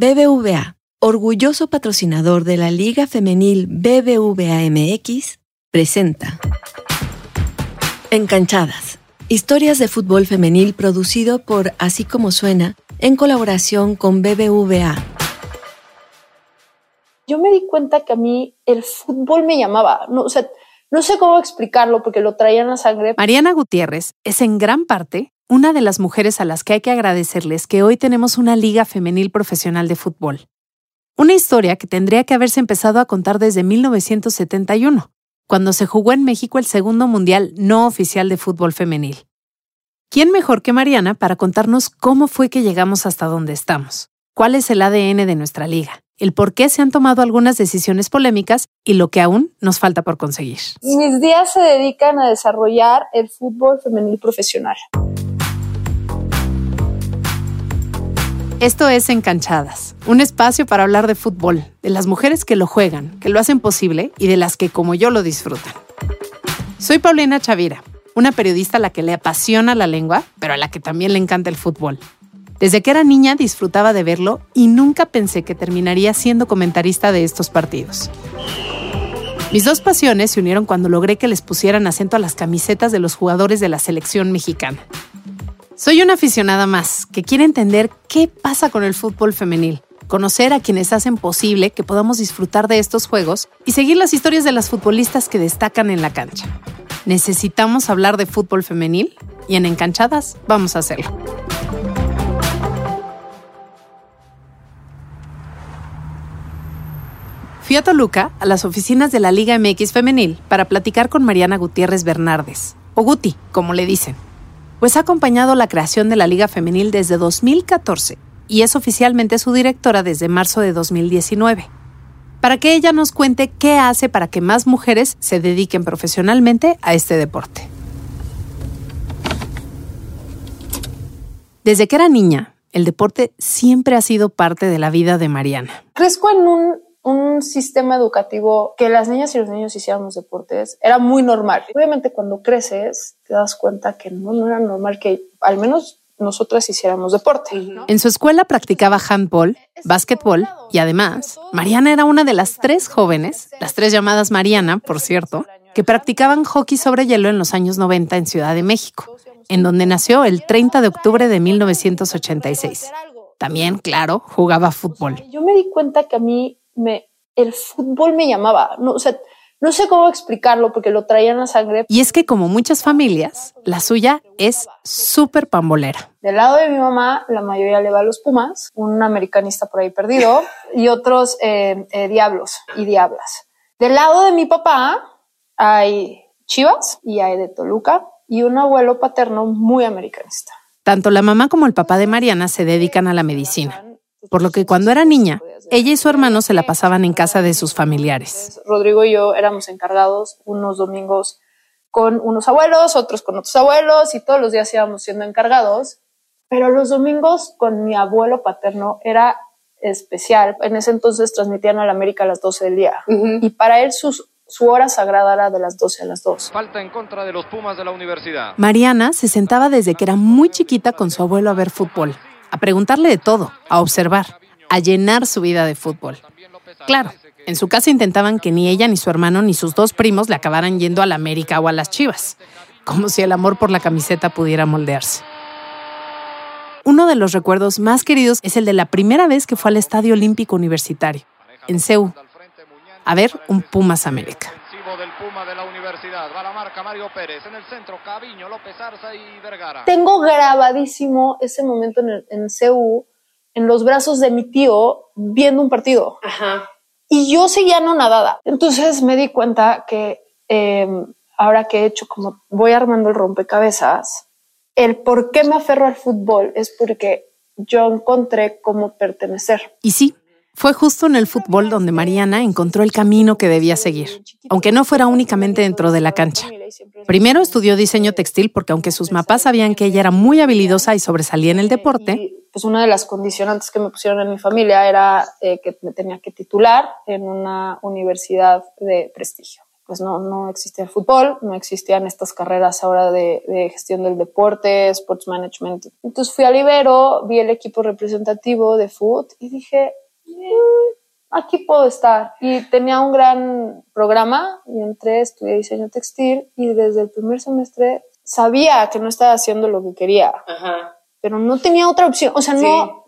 BBVA, orgulloso patrocinador de la Liga Femenil BBVA MX, presenta Encanchadas, historias de fútbol femenil producido por Así como suena en colaboración con BBVA. Yo me di cuenta que a mí el fútbol me llamaba, no, o sea, no sé cómo explicarlo porque lo traía en la sangre. Mariana Gutiérrez es en gran parte una de las mujeres a las que hay que agradecerles que hoy tenemos una liga femenil profesional de fútbol. Una historia que tendría que haberse empezado a contar desde 1971, cuando se jugó en México el segundo mundial no oficial de fútbol femenil. ¿Quién mejor que Mariana para contarnos cómo fue que llegamos hasta donde estamos? ¿Cuál es el ADN de nuestra liga? el por qué se han tomado algunas decisiones polémicas y lo que aún nos falta por conseguir. Mis días se dedican a desarrollar el fútbol femenil profesional. Esto es Encanchadas, un espacio para hablar de fútbol, de las mujeres que lo juegan, que lo hacen posible y de las que como yo lo disfrutan. Soy Paulina Chavira, una periodista a la que le apasiona la lengua, pero a la que también le encanta el fútbol. Desde que era niña disfrutaba de verlo y nunca pensé que terminaría siendo comentarista de estos partidos. Mis dos pasiones se unieron cuando logré que les pusieran acento a las camisetas de los jugadores de la selección mexicana. Soy una aficionada más que quiere entender qué pasa con el fútbol femenil, conocer a quienes hacen posible que podamos disfrutar de estos juegos y seguir las historias de las futbolistas que destacan en la cancha. Necesitamos hablar de fútbol femenil y en Encanchadas vamos a hacerlo. Fui a Toluca, a las oficinas de la Liga MX Femenil, para platicar con Mariana Gutiérrez Bernardes, o Guti, como le dicen pues ha acompañado la creación de la Liga Femenil desde 2014 y es oficialmente su directora desde marzo de 2019. Para que ella nos cuente qué hace para que más mujeres se dediquen profesionalmente a este deporte. Desde que era niña, el deporte siempre ha sido parte de la vida de Mariana. Crezco en un un sistema educativo que las niñas y los niños hiciéramos deportes era muy normal. Obviamente cuando creces te das cuenta que no, era normal que al menos nosotras hiciéramos deporte. En su escuela practicaba handball, básquetbol y además, Mariana era una de las tres jóvenes, las tres llamadas Mariana, por cierto, que practicaban hockey sobre hielo en los años 90 en Ciudad de México, en donde nació el 30 de octubre de 1986. También, claro, jugaba fútbol. Yo me di cuenta que a mí me, el fútbol me llamaba. No, o sea, no sé cómo explicarlo porque lo traía en la sangre. Y es que como muchas familias, la suya es súper pambolera. Del lado de mi mamá, la mayoría le va a los Pumas, un americanista por ahí perdido, y otros eh, eh, diablos y diablas. Del lado de mi papá hay Chivas y hay de Toluca y un abuelo paterno muy americanista. Tanto la mamá como el papá de Mariana se dedican a la medicina por lo que cuando era niña, ella y su hermano se la pasaban en casa de sus familiares. Rodrigo y yo éramos encargados unos domingos con unos abuelos, otros con otros abuelos y todos los días íbamos siendo encargados, pero los domingos con mi abuelo paterno era especial. En ese entonces transmitían a la América a las 12 del día y para él su hora sagrada era de las 12 a las 2. Falta en contra de los Pumas de la universidad. Mariana se sentaba desde que era muy chiquita con su abuelo a ver fútbol a preguntarle de todo, a observar, a llenar su vida de fútbol. Claro, en su casa intentaban que ni ella, ni su hermano, ni sus dos primos le acabaran yendo a la América o a las Chivas, como si el amor por la camiseta pudiera moldearse. Uno de los recuerdos más queridos es el de la primera vez que fue al Estadio Olímpico Universitario, en Ceú, a ver un Pumas América. Tengo grabadísimo ese momento en, en CU, en los brazos de mi tío, viendo un partido. Y yo seguía no nadada. Entonces me di cuenta que em, ahora que he hecho como voy armando el rompecabezas, el por qué me aferro al fútbol es porque yo encontré cómo pertenecer. Y sí, fue justo en el fútbol donde Mariana encontró el camino que debía seguir, aunque no fuera únicamente dentro de la cancha. Primero estudió diseño textil porque aunque sus papás sabían que ella era muy habilidosa y sobresalía en el deporte, pues una de las condicionantes que me pusieron en mi familia era eh, que me tenía que titular en una universidad de prestigio. pues no, no existía el fútbol, no existían estas carreras ahora de, gestión del deporte, sports management. Entonces fui al Ibero, vi el equipo representativo de fútbol y dije, aquí puedo estar. Y tenía un gran programa y entré, estudié diseño textil y desde el primer semestre sabía que no estaba haciendo lo que quería, Ajá. pero no tenía otra opción. O sea, no.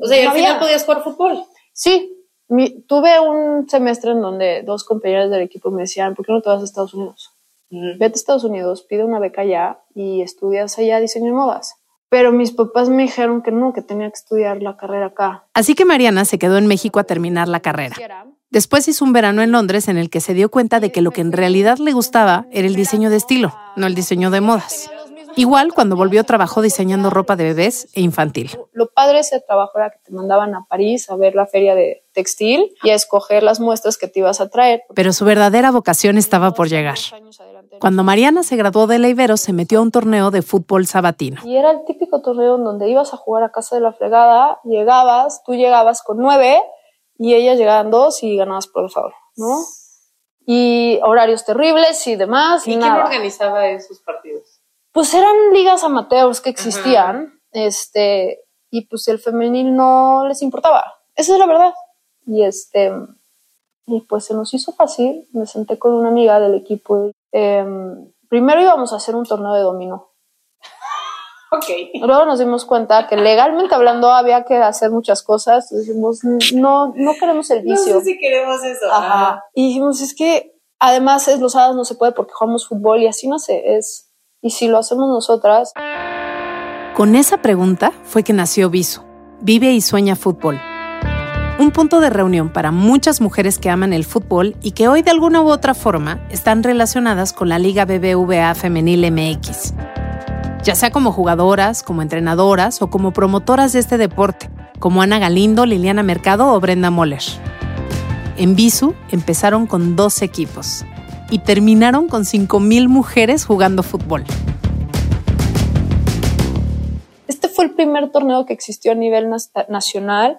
O sea, y al final podías jugar fútbol. Sí, tuve un semestre en donde dos compañeras del equipo me decían, ¿por qué no te vas a Estados Unidos? Vete a Estados Unidos, pide una beca allá y estudias allá diseño de modas. Pero mis papás me dijeron que no, que tenía que estudiar la carrera acá. Así que Mariana se quedó en México a terminar la carrera. Después hizo un verano en Londres en el que se dio cuenta de que lo que en realidad le gustaba era el diseño de estilo, no el diseño de modas. Igual cuando volvió trabajó diseñando ropa de bebés e infantil. Lo padre de ese trabajo era que te mandaban a París a ver la feria de textil y a escoger las muestras que te ibas a traer. Pero su verdadera vocación estaba por llegar. Cuando Mariana se graduó de la Ibero, se metió a un torneo de fútbol sabatino. Y era el típico torneo en donde ibas a jugar a casa de la fregada, llegabas, tú llegabas con nueve y ellas llegaban dos y ganabas por favor, ¿no? Y horarios terribles y demás. ¿Y, quién organizaba esos partidos? pues eran ligas amateurs que existían, este, y pues el femenil no les importaba. Esa es la verdad. Y este, y pues se nos hizo fácil. Me senté con una amiga del equipo. Em, primero íbamos a hacer un torneo de dominó. Ok. Luego nos dimos cuenta que legalmente hablando había que hacer muchas cosas. Dijimos, no, no queremos el vicio. No sé si queremos eso. Ajá. Y dijimos, es que además es los sábados no se puede porque jugamos fútbol y así no sé, es ¿Y si lo hacemos nosotras? Con esa pregunta fue que nació Viso, Vive y Sueña Fútbol. Un punto de reunión para muchas mujeres que aman el fútbol y que hoy de alguna u otra forma están relacionadas con la Liga BBVA Femenil MX. Ya sea como jugadoras, como entrenadoras o como promotoras de este deporte, como Ana Galindo, Liliana Mercado o Brenda Moller. En Visu empezaron con dos equipos, y terminaron con 5.000 mujeres jugando fútbol. Este fue el primer torneo que existió a nivel nacional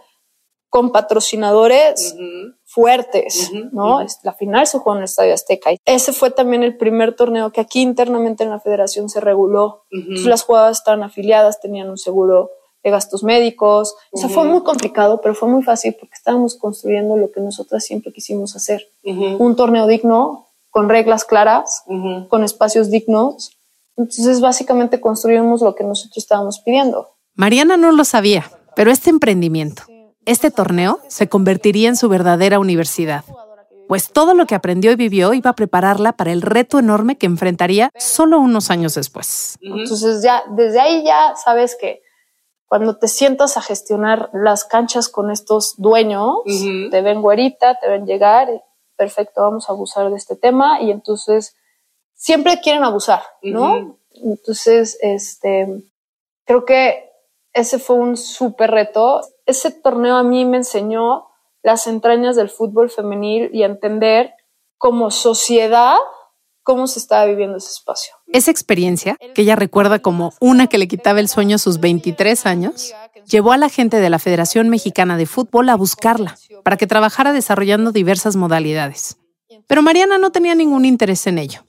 con patrocinadores fuertes, ¿no? La final se jugó en el Estadio Azteca. Ese fue también el primer torneo que aquí internamente en la federación se reguló. las jugadoras estaban afiliadas, tenían un seguro de gastos médicos. O sea, fue muy complicado, pero fue muy fácil porque estábamos construyendo lo que nosotras siempre quisimos hacer. Un torneo digno, con reglas claras, con espacios dignos. Entonces, básicamente construimos lo que nosotros estábamos pidiendo. Mariana no lo sabía, pero este emprendimiento, este torneo, se convertiría en su verdadera universidad. Pues todo lo que aprendió y vivió iba a prepararla para el reto enorme que enfrentaría solo unos años después. Entonces, ya desde ahí ya sabes que cuando te sientas a gestionar las canchas con estos dueños, te ven güerita, te ven llegar perfecto, vamos a abusar de este tema y entonces siempre quieren abusar, ¿no? Entonces, este, creo que ese fue un súper reto. Ese torneo a mí me enseñó las entrañas del fútbol femenil y entender como sociedad cómo se estaba viviendo ese espacio. Esa experiencia, que ella recuerda como una que le quitaba el sueño a sus 23 años, llevó a la gente de la Federación Mexicana de Fútbol a buscarla para que trabajara desarrollando diversas modalidades. Pero Mariana no tenía ningún interés en ello.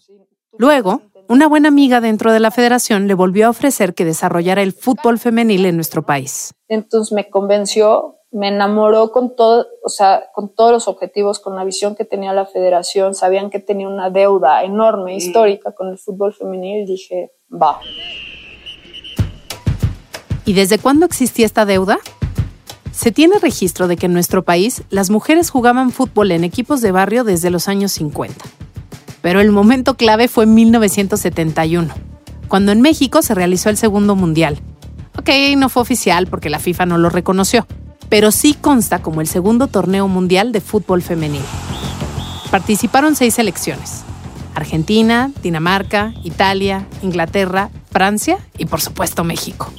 Luego, una buena amiga dentro de la federación le volvió a ofrecer que desarrollara el fútbol femenil en nuestro país. Entonces me convenció, me enamoró con todo, o sea, con todos los objetivos, con la visión que tenía la federación, sabían que tenía una deuda enorme, histórica con el fútbol femenil, dije, va. ¿Y desde cuándo existía esta deuda? Se tiene registro de que en nuestro país las mujeres jugaban fútbol en equipos de barrio desde los años 50. Pero el momento clave fue en 1971, cuando en México se realizó el segundo mundial. Ok, no fue oficial porque la FIFA no lo reconoció, pero sí consta como el segundo torneo mundial de fútbol femenil. Participaron seis selecciones. Argentina, Dinamarca, Italia, Inglaterra, Francia y por supuesto México.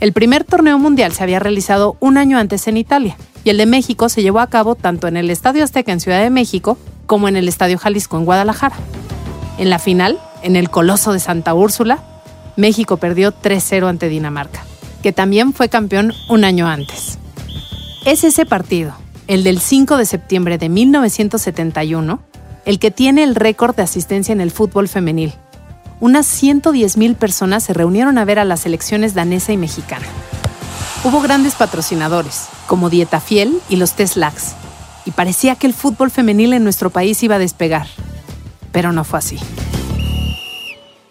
El primer torneo mundial se había realizado un año antes en Italia y el de México se llevó a cabo tanto en el Estadio Azteca en Ciudad de México como en el Estadio Jalisco en Guadalajara. En la final, en el Coloso de Santa Úrsula, México perdió 3-0 ante Dinamarca, que también fue campeón un año antes. Es ese partido, el del 5 de septiembre de 1971, el que tiene el récord de asistencia en el fútbol femenil. Unas 110 mil personas se reunieron a ver a las selecciones danesa y mexicana. Hubo grandes patrocinadores, como Dieta Fiel y los Teslax, y parecía que el fútbol femenil en nuestro país iba a despegar. Pero no fue así.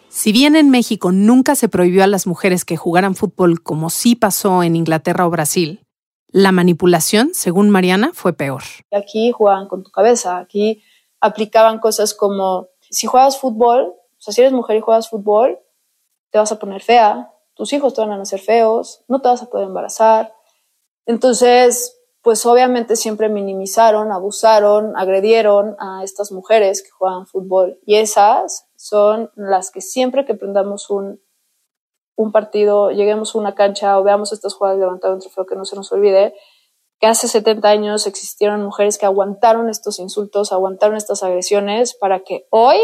Si bien en México nunca se prohibió a las mujeres que jugaran fútbol como sí pasó en Inglaterra o Brasil, la manipulación, según Mariana, fue peor. Aquí jugaban con tu cabeza, aquí aplicaban cosas como, si juegas fútbol, o sea, si eres mujer y juegas fútbol, te vas a poner fea, tus hijos te van a nacer feos, no te vas a poder embarazar. Entonces, pues obviamente siempre minimizaron, abusaron, agredieron a estas mujeres que juegan fútbol. Y esas son las que siempre que prendamos un, un partido, lleguemos a una cancha o veamos estas jugadas levantar un trofeo, que no se nos olvide que hace 70 años existieron mujeres que aguantaron estos insultos, aguantaron estas agresiones para que hoy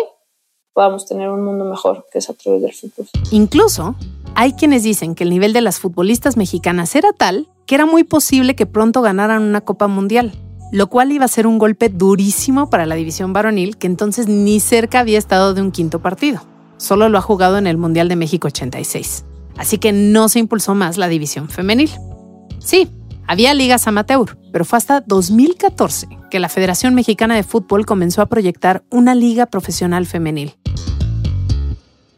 podamos tener un mundo mejor, que es a través del fútbol. Incluso hay quienes dicen que el nivel de las futbolistas mexicanas era tal que era muy posible que pronto ganaran una Copa Mundial, lo cual iba a ser un golpe durísimo para la división varonil que entonces ni cerca había estado de un quinto partido. Solo lo ha jugado en el Mundial de México 86. Así que no se impulsó más la división femenil. Sí, había ligas amateur, pero fue hasta 2014 que la Federación Mexicana de Fútbol comenzó a proyectar una liga profesional femenil.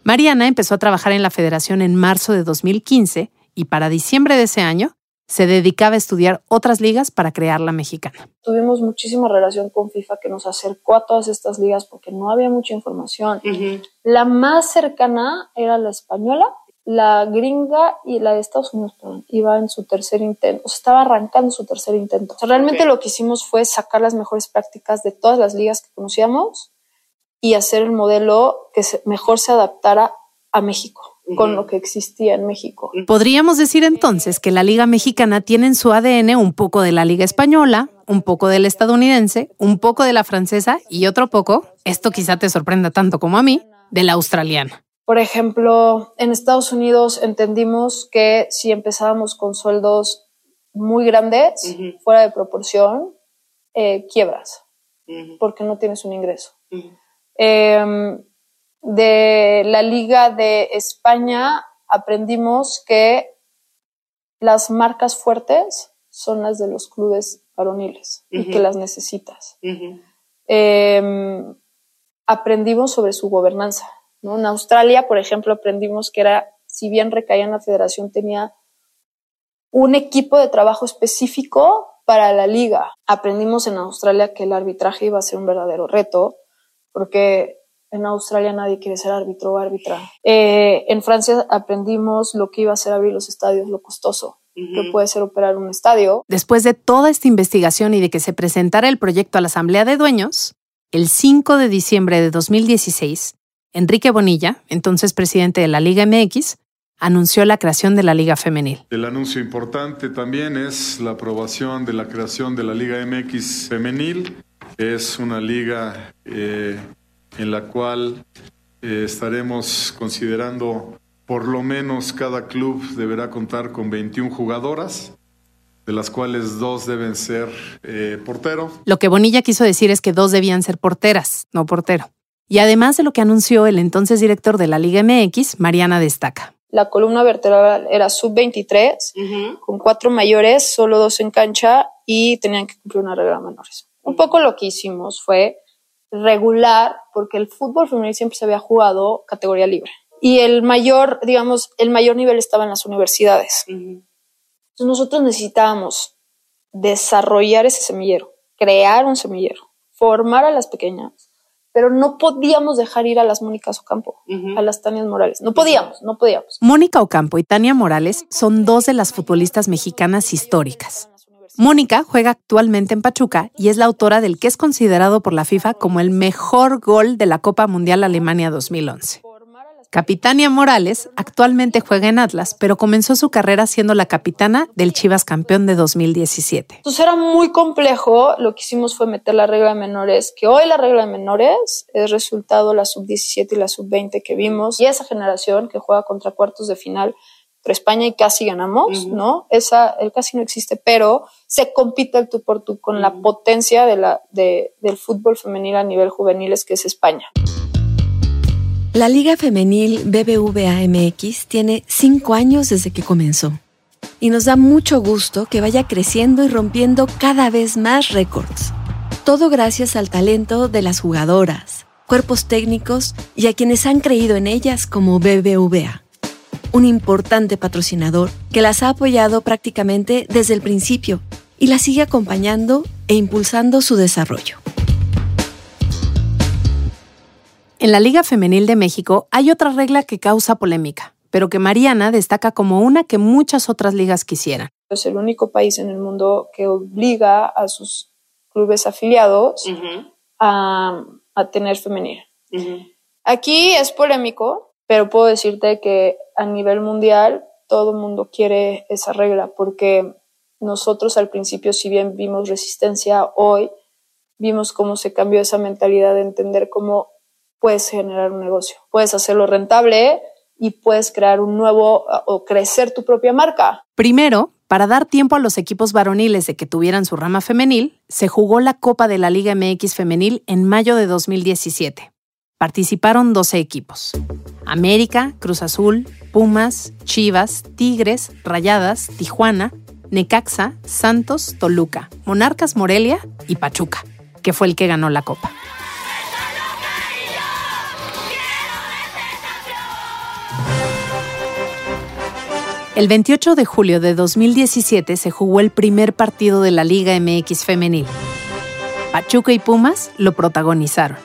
Mariana empezó a trabajar en la federación en marzo de 2015 y para diciembre de ese año se dedicaba a estudiar otras ligas para crear la mexicana. Tuvimos muchísima relación con FIFA que nos acercó a todas estas ligas porque no había mucha información. La más cercana era la española, la gringa y la de Estados Unidos, perdón, iba en su tercer intento, o sea, estaba arrancando su tercer intento. realmente lo que hicimos fue sacar las mejores prácticas de todas las ligas que conocíamos y hacer el modelo que mejor se adaptara a México con lo que existía en México. Podríamos decir entonces que la Liga Mexicana tiene en su ADN un poco de la Liga Española, un poco del estadounidense, un poco de la francesa y otro poco, esto quizá te sorprenda tanto como a mí, de la australiana. Por ejemplo, en Estados Unidos entendimos que si empezábamos con sueldos muy grandes, fuera de proporción, eh, quiebras, porque no tienes un ingreso. De la Liga de España aprendimos que las marcas fuertes son las de los clubes varoniles y que las necesitas. Em, aprendimos sobre su gobernanza. En Australia, por ejemplo, aprendimos que era, si bien recaía en la federación, tenía un equipo de trabajo específico para la liga. Aprendimos en Australia que el arbitraje iba a ser un verdadero reto porque en Australia nadie quiere ser árbitro o árbitra. Eh, en Francia aprendimos lo que iba a ser abrir los estadios, lo costoso que puede ser operar un estadio. Después de toda esta investigación y de que se presentara el proyecto a la Asamblea de Dueños, el 5 de diciembre de 2016, Enrique Bonilla, entonces presidente de la Liga MX, anunció la creación de la Liga Femenil. El anuncio importante también es la aprobación de la creación de la Liga MX Femenil es una liga eh, en la cual eh, estaremos considerando por lo menos cada club deberá contar con 21 jugadoras, de las cuales dos deben ser eh, portero. Lo que Bonilla quiso decir es que dos debían ser porteras, no portero. Y además de lo que anunció el entonces director de la Liga MX, Mariana destaca. La columna vertebral era sub-23, con cuatro mayores, solo dos en cancha y tenían que cumplir una regla menores. Un poco lo que hicimos fue regular, porque el fútbol femenil siempre se había jugado categoría libre. Y el mayor, digamos, el mayor nivel estaba en las universidades. Entonces nosotros necesitábamos desarrollar ese semillero, crear un semillero, formar a las pequeñas, pero no podíamos dejar ir a las Mónicas Ocampo, a las Tanias Morales. No podíamos, no podíamos. Mónica Ocampo y Tania Morales son dos de las futbolistas mexicanas históricas. Mónica juega actualmente en Pachuca y es la autora del que es considerado por la FIFA como el mejor gol de la Copa Mundial Alemania 2011. Capitania Morales actualmente juega en Atlas, pero comenzó su carrera siendo la capitana del Chivas campeón de 2017. Entonces era muy complejo, lo que hicimos fue meter la regla de menores, que hoy la regla de menores es resultado la sub-17 y la sub-20 que vimos, y esa generación que juega contra cuartos de final contra España y casi ganamos, ¿no? Esa, el casi no existe, pero se compite el tú por tú con la potencia de la, de, del fútbol femenil a nivel juveniles que es España. La Liga Femenil BBVA MX tiene cinco años desde que comenzó y nos da mucho gusto que vaya creciendo y rompiendo cada vez más récords. Todo gracias al talento de las jugadoras, cuerpos técnicos y a quienes han creído en ellas como BBVA, un importante patrocinador que las ha apoyado prácticamente desde el principio y las sigue acompañando e impulsando su desarrollo. En la Liga Femenil de México hay otra regla que causa polémica pero que Mariana destaca como una que muchas otras ligas quisieran. Es el único país en el mundo que obliga a sus clubes afiliados a, tener femenil. Aquí es polémico, pero puedo decirte que a nivel mundial todo el mundo quiere esa regla porque nosotros al principio, si bien vimos resistencia, hoy vimos cómo se cambió esa mentalidad de entender cómo puedes generar un negocio. Puedes hacerlo rentable, y puedes crear un nuevo o crecer tu propia marca. Primero, para dar tiempo a los equipos varoniles de que tuvieran su rama femenil, se jugó la Copa de la Liga MX femenil en mayo de 2017. Participaron 12 equipos. América, Cruz Azul, Pumas, Chivas, Tigres, Rayadas, Tijuana, Necaxa, Santos, Toluca, Monarcas Morelia y Pachuca, que fue el que ganó la Copa. El 28 de julio de 2017 se jugó el primer partido de la Liga MX femenil. Pachuca y Pumas lo protagonizaron.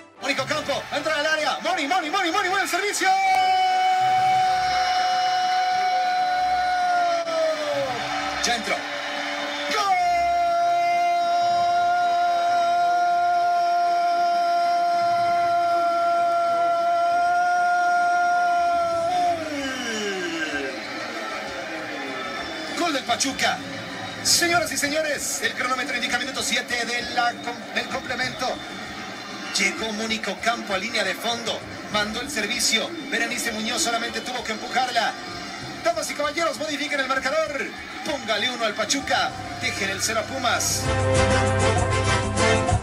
Pachuca. Señoras y señores, el cronómetro indica minuto 7 del complemento. Llegó Mónico Campo a línea de fondo. Mandó el servicio. Berenice Muñoz solamente tuvo que empujarla. Damas y caballeros, modifiquen el marcador. Póngale uno al Pachuca. Dejen el cero a Pumas.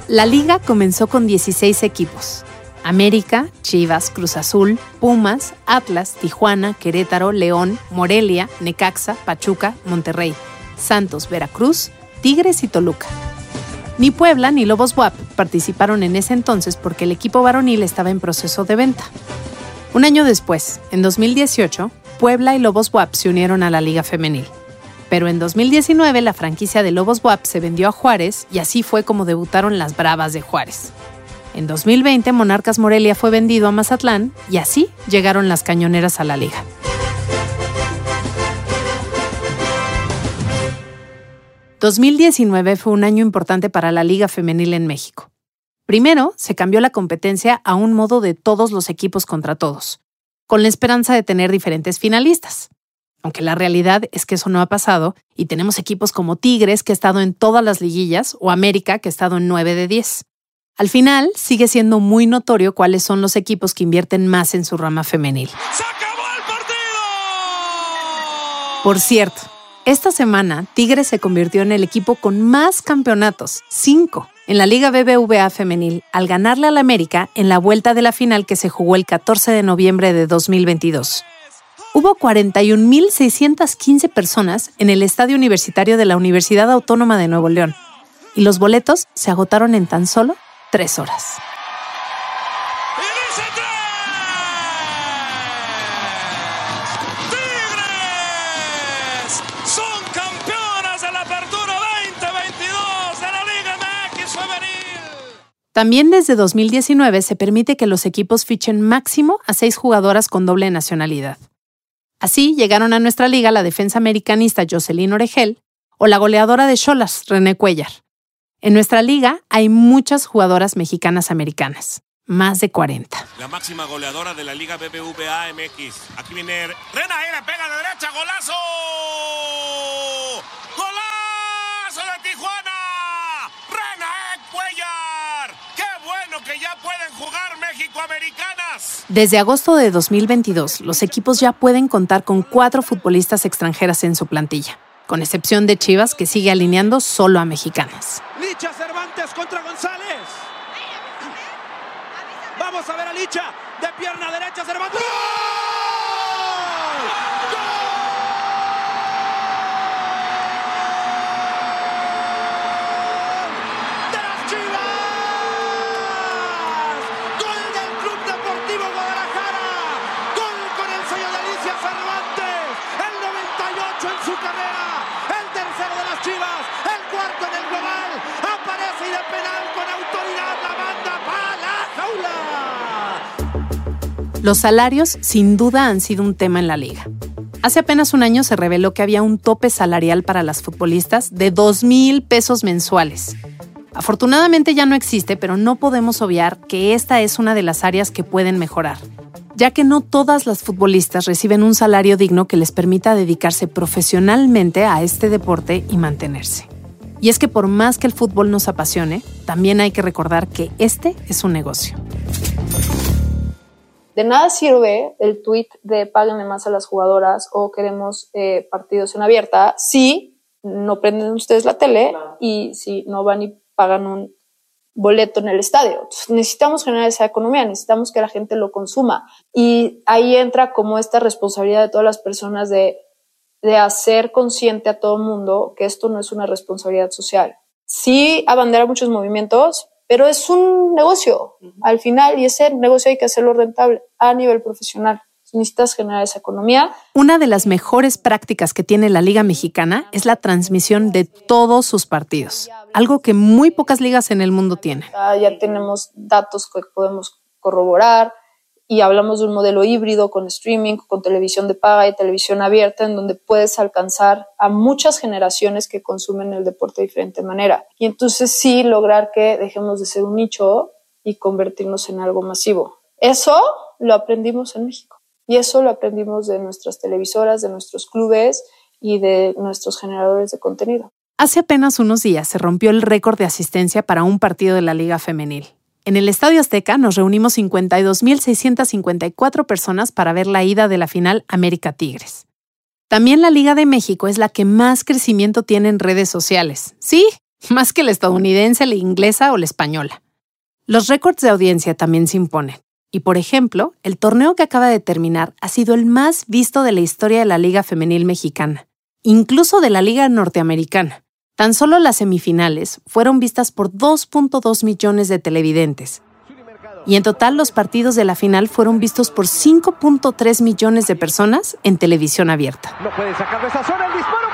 La liga comenzó con 16 equipos. América, Chivas, Cruz Azul, Pumas, Atlas, Tijuana, Querétaro, León, Morelia, Necaxa, Pachuca, Monterrey, Santos, Veracruz, Tigres y Toluca. Ni Puebla ni Lobos WAP participaron en ese entonces porque el equipo varonil estaba en proceso de venta. Un año después, en 2018, Puebla y Lobos WAP se unieron a la Liga Femenil. Pero en 2019 la franquicia de Lobos WAP se vendió a Juárez y así fue como debutaron las Bravas de Juárez. En 2020, Monarcas Morelia fue vendido a Mazatlán y así llegaron las cañoneras a la liga. ...2019 fue un año importante para la Liga Femenil en México. Primero, se cambió la competencia a un modo de todos los equipos contra todos, con la esperanza de tener diferentes finalistas. Aunque la realidad es que eso no ha pasado y tenemos equipos como Tigres, que ha estado en todas las liguillas, o América, que ha estado en 9 de 10. Al final, sigue siendo muy notorio cuáles son los equipos que invierten más en su rama femenil. ¡Se acabó el partido! Por cierto, esta semana Tigres se convirtió en el equipo con más campeonatos, cinco, en la Liga BBVA femenil, al ganarle al América en la vuelta de la final que se jugó el 14 de noviembre de 2022. Hubo 41.615 personas en el Estadio Universitario de la Universidad Autónoma de Nuevo León, y los boletos se agotaron en tan solo tres horas. son campeonas de la Apertura 2022 de la Liga MX Femenil. También desde 2019 se permite que los equipos fichen máximo a seis jugadoras con doble nacionalidad. Así llegaron a nuestra liga la defensa americanista Jocelyn Oregel o la goleadora de Cholas, René Cuellar. En nuestra liga hay muchas jugadoras mexicanas americanas, más de 40. La máxima goleadora de la Liga BBVA MX. Aquí viene Rena, le pega de derecha, golazo. ¡Golazo de Tijuana! Rena Cuellar. ¡Qué bueno que ya pueden jugar México-Americanas. Desde agosto de 2022, los equipos ya pueden contar con cuatro futbolistas extranjeras en su plantilla, con excepción de Chivas, que sigue alineando solo a mexicanas. Licha Cervantes contra González. Vamos a ver a Licha de pierna derecha Cervantes. Los salarios sin duda han sido un tema en la liga. Hace apenas un año se reveló que había un tope salarial para las futbolistas de 2 mil pesos mensuales. Afortunadamente ya no existe, pero no podemos obviar que esta es una de las áreas que pueden mejorar, ya que no todas las futbolistas reciben un salario digno que les permita dedicarse profesionalmente a este deporte y mantenerse. Y es que por más que el fútbol nos apasione, también hay que recordar que este es un negocio. De nada sirve el tweet de páguenle más a las jugadoras o queremos eh, partidos en abierta si no prenden ustedes la tele y si no van y pagan un boleto en el estadio. necesitamos generar esa economía, necesitamos que la gente lo consuma. Y ahí entra como esta responsabilidad de todas las personas de, de hacer consciente a todo el mundo que esto no es una responsabilidad social. Sí abandera muchos movimientos, pero es un negocio al final y ese negocio hay que hacerlo rentable a nivel profesional. Necesitas generar esa economía. Una de las mejores prácticas que tiene la Liga Mexicana es la transmisión de todos sus partidos, algo que muy pocas ligas en el mundo tienen. Ya tenemos datos que podemos corroborar, y hablamos de un modelo híbrido con streaming, con televisión de paga y televisión abierta, en donde puedes alcanzar a muchas generaciones que consumen el deporte de diferente manera. Y entonces sí lograr que dejemos de ser un nicho y convertirnos en algo masivo. Eso lo aprendimos en México y eso lo aprendimos de nuestras televisoras, de nuestros clubes y de nuestros generadores de contenido. Hace apenas unos días se rompió el récord de asistencia para un partido de la Liga Femenil. En el Estadio Azteca nos reunimos 52.654 personas para ver la ida de la final América Tigres. También la Liga de México es la que más crecimiento tiene en redes sociales. Sí, más que la estadounidense, la inglesa o la española. Los récords de audiencia también se imponen. Y por ejemplo, el torneo que acaba de terminar ha sido el más visto de la historia de la Liga Femenil Mexicana, incluso de la Liga Norteamericana. Tan solo las semifinales fueron vistas por 2.2 millones de televidentes. Y en total los partidos de la final fueron vistos por 5.3 millones de personas en televisión abierta. No puede sacar de esa zona el disparo.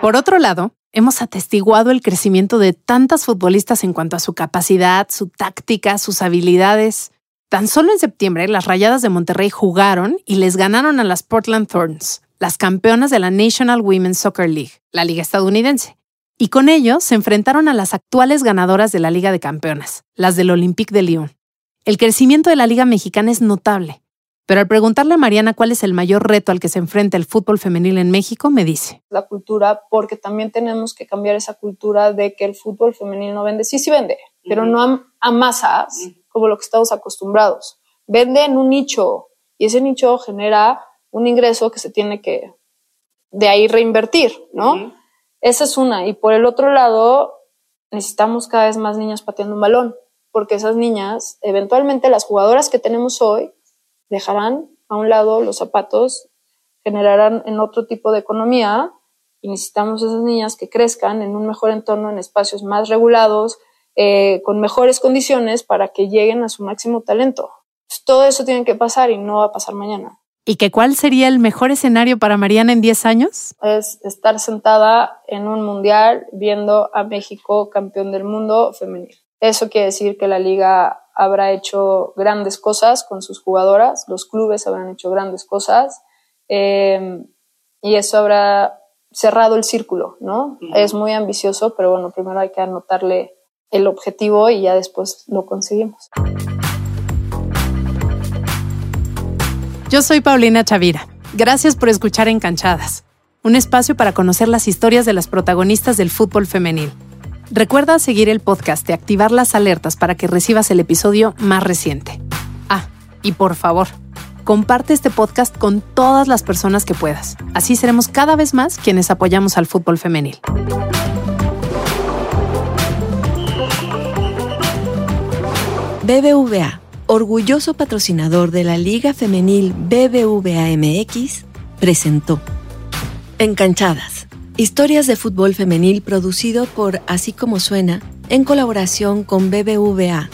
Por otro lado, hemos atestiguado el crecimiento de tantas futbolistas en cuanto a su capacidad, su táctica, sus habilidades. Tan solo en septiembre, las Rayadas de Monterrey jugaron y les ganaron a las Portland Thorns, las campeonas de la National Women's Soccer League, la liga estadounidense. Y con ello se enfrentaron a las actuales ganadoras de la Liga de Campeonas, las del Olympique de Lyon. El crecimiento de la Liga Mexicana es notable, pero al preguntarle a Mariana cuál es el mayor reto al que se enfrenta el fútbol femenil en México, me dice. La cultura, porque también tenemos que cambiar esa cultura de que el fútbol femenil no vende. Sí, sí vende, pero no a, masas como lo que estamos acostumbrados. Vende en un nicho y ese nicho genera un ingreso que se tiene que de ahí reinvertir, ¿no? Esa es una. Y por el otro lado, necesitamos cada vez más niñas pateando un balón, porque esas niñas, eventualmente las jugadoras que tenemos hoy, dejarán a un lado los zapatos, generarán en otro tipo de economía y necesitamos esas niñas que crezcan en un mejor entorno, en espacios más regulados, eh, con mejores condiciones para que lleguen a su máximo talento. todo eso tiene que pasar y no va a pasar mañana. ¿Y que cuál sería el mejor escenario para Mariana en 10 años? Es estar sentada en un mundial viendo a México campeón del mundo femenil. Eso quiere decir que la liga habrá hecho grandes cosas con sus jugadoras, los clubes habrán hecho grandes cosas em, y eso habrá cerrado el círculo, ¿no? Es muy ambicioso, pero bueno, primero hay que anotarle el objetivo y ya después lo conseguimos. Yo soy Paulina Chavira. Gracias por escuchar Encanchadas, un espacio para conocer las historias de las protagonistas del fútbol femenil. Recuerda seguir el podcast y activar las alertas para que recibas el episodio más reciente. Ah, y por favor, comparte este podcast con todas las personas que puedas. Así seremos cada vez más quienes apoyamos al fútbol femenil. BBVA, orgulloso patrocinador de la Liga Femenil BBVA MX, presentó Encanchadas, historias de fútbol femenil producido por Así como suena en colaboración con BBVA.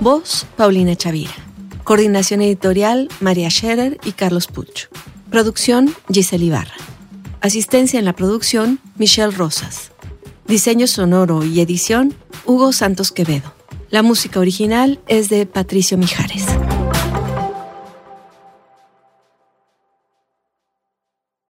Voz, Paulina Chavira. Coordinación editorial, María Scherer y Carlos Pucho. Producción, Giselle Ibarra. Asistencia en la producción, Michelle Rosas. Diseño sonoro y edición, Hugo Santos Quevedo. La música original es de Patricio Mijares.